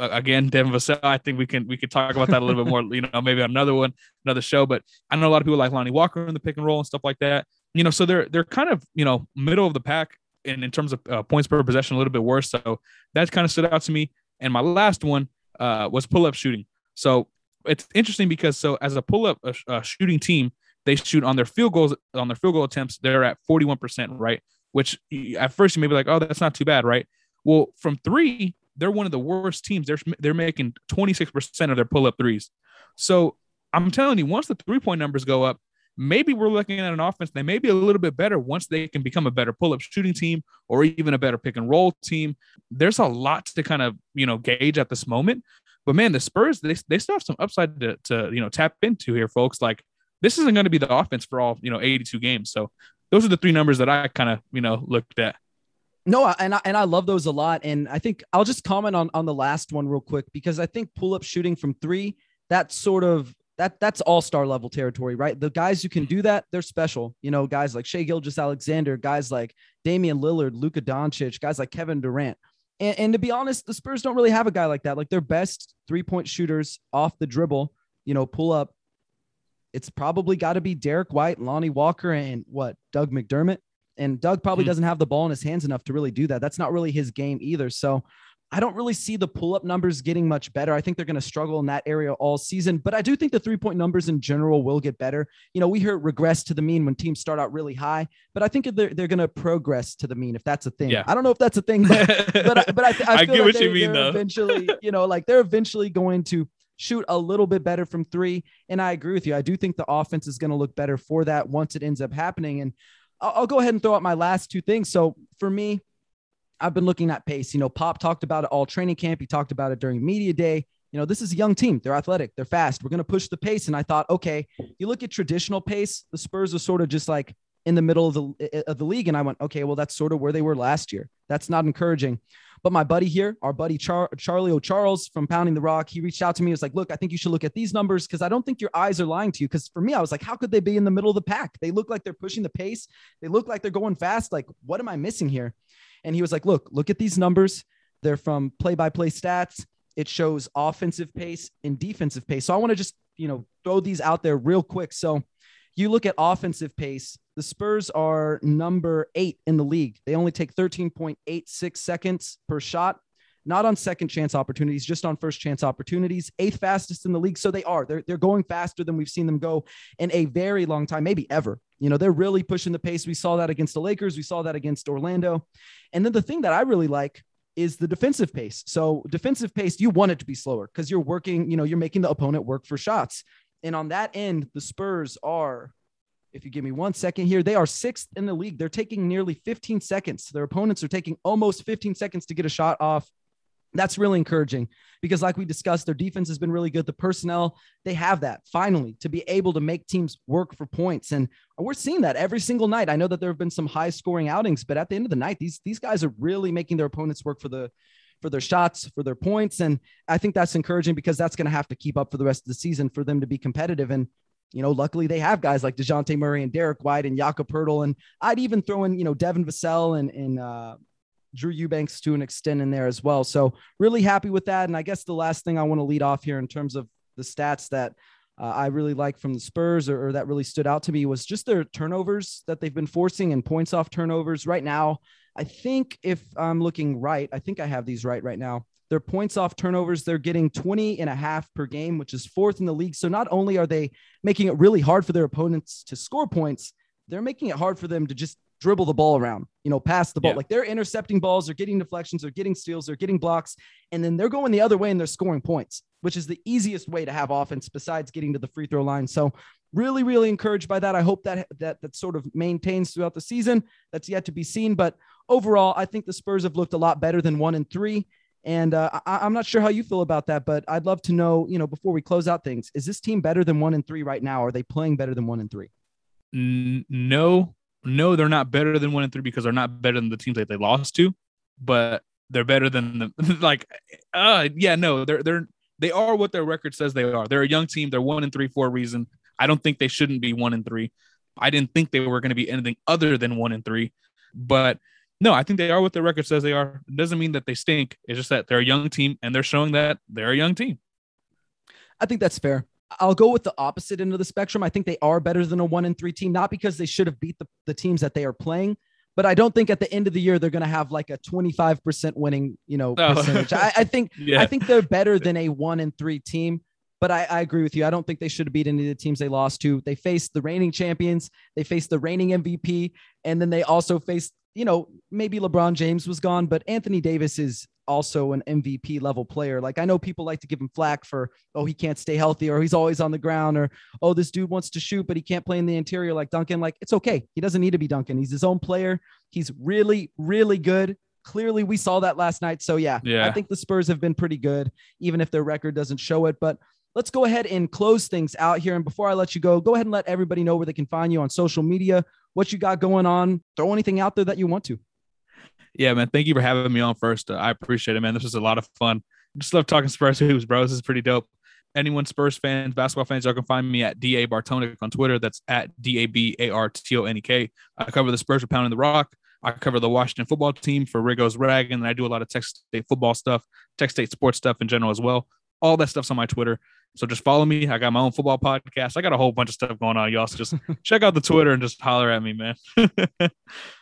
uh, again, Devin Vassell. I think we can we could talk about that a little bit more. You know, maybe another one, another show. But I know a lot of people like Lonnie Walker in the pick and roll and stuff like that you know, so they're they're kind of you know middle of the pack in, in terms of uh, points per possession, a little bit worse. So that kind of stood out to me. And my last one uh, was pull up shooting. So it's interesting because so as a pull up shooting team, they shoot on their field goals on their field goal attempts. They're at forty one percent, right? Which at first you may be like, oh, that's not too bad, right? Well, from three, they're one of the worst teams. They're they're making twenty six percent of their pull up threes. So I'm telling you, once the three point numbers go up, maybe we're looking at an offense that may be a little bit better once they can become a better pull-up shooting team or even a better pick and roll team. There's a lot to kind of you know gauge at this moment. But man, the Spurs they, they still have some upside to, to you know tap into here, folks. Like this isn't going to be the offense for all you know 82 games. So those are the three numbers that I kind of you know looked at. No, and I, and I love those a lot. And I think I'll just comment on on the last one real quick because I think pull up shooting from three that sort of that that's all-star level territory, right? The guys who can do that, they're special. You know, guys like Shai Gilgeous-Alexander, guys like Damian Lillard, Luka Doncic, guys like Kevin Durant. And, and to be honest, the Spurs don't really have a guy like that. Like their best three-point shooters off the dribble, you know, pull up. It's probably got to be Derek White, Lonnie Walker, and what Doug McDermott. And Doug probably mm-hmm. doesn't have the ball in his hands enough to really do that. That's not really his game either. So I don't really see the pull up numbers getting much better. I think they're going to struggle in that area all season, but I do think the three point numbers in general will get better. You know, we hear regress to the mean when teams start out really high, but I think they're, they're going to progress to the mean if that's a thing. Yeah. I don't know if that's a thing, but, but, but I, I, I get like what you mean though. Eventually, you know, like they're eventually going to shoot a little bit better from three. And I agree with you. I do think the offense is going to look better for that once it ends up happening. And I'll, I'll go ahead and throw out my last two things. So for me, I've been looking at pace. You know, Pop talked about it all training camp. He talked about it during media day. You know, this is a young team. They're athletic. They're fast. We're going to push the pace. And I thought, okay, you look at traditional pace, the Spurs are sort of just like in the middle of the eh, eh, of the league. And I went, okay, well, that's sort of where they were last year. That's not encouraging. But my buddy here, our buddy Char- Charlie O'Charles from Pounding the Rock, he reached out to me. He was like, look, I think you should look at these numbers because I don't think your eyes are lying to you. Because for me, I was like, how could they be in the middle of the pack? They look like they're pushing the pace. They look like they're going fast. Like, what am I missing here? And he was like, look, look at these numbers. They're from play by play stats. it shows offensive pace and defensive pace. So I want to just, you know, throw these out there real quick. So you look at offensive pace, the Spurs are number eight in the league. They only take 13.86 seconds per shot, not on second chance opportunities, just on first chance opportunities. Eighth fastest in the league. So they are. They're, they're going faster than we've seen them go in a very long time, maybe ever. You know, they're really pushing the pace. We saw that against the Lakers. We saw that against Orlando. And then the thing that I really like is the defensive pace. So defensive pace, you want it to be slower because you're working, you know, you're making the opponent work for shots. And on that end, the Spurs are, if you give me one second here, they are sixth in the league. They're taking nearly 15 seconds. Their opponents are taking almost 15 seconds to get a shot off. That's really encouraging because, like we discussed, their defense has been really good. The personnel, they have that finally to be able to make teams work for points. And we're seeing that every single night. I know that there have been some high scoring outings, but at the end of the night, these, these guys are really making their opponents work for the for their shots, for their points. And I think that's encouraging because that's going to have to keep up for the rest of the season for them to be competitive. And, you know, luckily they have guys like DeJounte Murray and Derek White and Jakob Poeltl. And I'd even throw in, you know, Devin Vassell and, and uh, Drew Eubanks to an extent in there as well. So really happy with that. And I guess the last thing I want to lead off here in terms of the stats that uh, I really like from the Spurs or, or, that really stood out to me was just their turnovers that they've been forcing and points off turnovers. Right now, I think if I'm looking right, I think I have these right right now. Their points off turnovers, they're getting 20 and a half per game, which is fourth in the league. So not only are they making it really hard for their opponents to score points, they're making it hard for them to just dribble the ball around, you know, pass the ball. Yeah. Like they're intercepting balls, they're getting deflections, they're getting steals, they're getting blocks, and then they're going the other way and they're scoring points, which is the easiest way to have offense besides getting to the free throw line. So really, really encouraged by that. I hope that that that sort of maintains throughout the season. That's yet to be seen, but overall, I think the Spurs have looked a lot better than one and three. And uh, I, am not sure how you feel about that, but I'd love to know, you know, before we close out things, is this team better than one and three right now? Are they playing better than one and three? No, no, they're not better than one and three because they're not better than the teams that they lost to, but they're better than the like. Uh, yeah, no, they're they're they are what their record says they are. They're a young team. They're one and three for a reason. I don't think they shouldn't be one and three. I didn't think they were going to be anything other than one and three, but no, I think they are what their record says they are. It doesn't mean that they stink. It's just that they're a young team and they're showing that they're a young team. I think that's fair. I'll go with the opposite end of the spectrum. I think they are better than a one and three team, not because they should have beat the, the teams that they are playing, but I don't think at the end of the year they're going to have like a 25% winning, you know, oh. percentage. I, I, think yeah. I think they're better than a one and three team. But I, I, agree with you. I don't think they should have beat any of the teams they lost to. They faced the reigning champions, they faced the reigning MVP, and then they also faced you know, maybe LeBron James was gone, but Anthony Davis is also an MVP level player. Like I know people like to give him flack for, oh, he can't stay healthy or he's always on the ground or, oh, this dude wants to shoot, but he can't play in the interior like Duncan. Like it's okay. He doesn't need to be Duncan. He's his own player. He's really, really good. Clearly, we saw that last night. So yeah, yeah, I think the Spurs have been pretty good, even if their record doesn't show it. But let's go ahead and close things out here. And before I let you go, go ahead and let everybody know where they can find you on social media, what you got going on. Throw anything out there that you want to. Yeah, man. Thank you for having me on first. Uh, I appreciate it, man. This was a lot of fun. Just love talking Spurs hoops, bro. This is pretty dope. Anyone Spurs fans, basketball fans, y'all can find me at DA Bartonek on Twitter. That's at D A B A R T O N E K. I cover the Spurs for Pounding the Rock. I cover the Washington football team for Riggo's Rag, and I do a lot of Texas State football stuff, Texas State sports stuff in general as well. All that stuff's on my Twitter. So just follow me. I got my own football podcast. I got a whole bunch of stuff going on, y'all. So just check out the Twitter and just holler at me, man.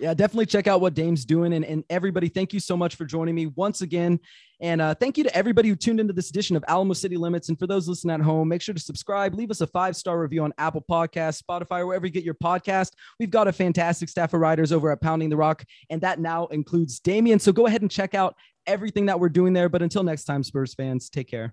yeah, definitely check out what Dame's doing. And, and everybody, thank you so much for joining me once again. And uh, thank you to everybody who tuned into this edition of Alamo City Limits. And for those listening at home, make sure to subscribe, leave us a five star review on Apple Podcasts, Spotify, wherever you get your podcast. We've got a fantastic staff of writers over at Pounding the Rock, and that now includes Damien. So go ahead and check out everything that we're doing there. But until next time, Spurs fans, take care.